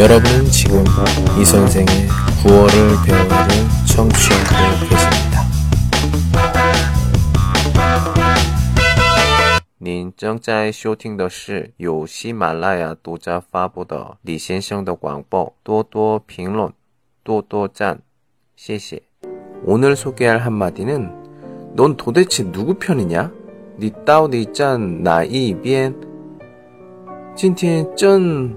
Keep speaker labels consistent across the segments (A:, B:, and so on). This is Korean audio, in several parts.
A: 여러분은 지금 이 선생의 구월을 배우를 청취하고 계십니다. 您正在收听的是由喜马拉雅独家发布的李先生的广播，多多评论，多多赞，谢谢。 오늘 소개할 한마디는 넌 도대체 누구 편이냐? 니到底站哪一边?今天真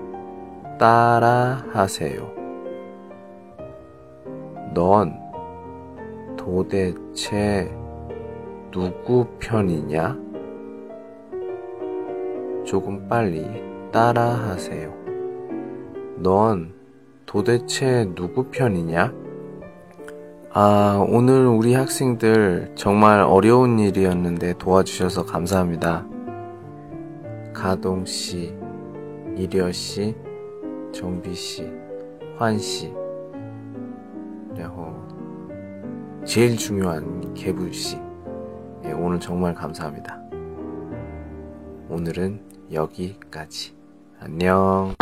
A: 따라 하세요. 넌 도대체 누구 편이냐? 조금 빨리 따라 하세요. 넌 도대체 누구 편이냐? 아, 오늘 우리 학생들 정말 어려운 일이었는데 도와주셔서 감사합니다. 가동씨, 이려씨, 정비 씨, 환 씨, 그리고 제일 중요한 개불씨. 예, 오늘 정말 감사합니다. 오늘은 여기까지. 안녕.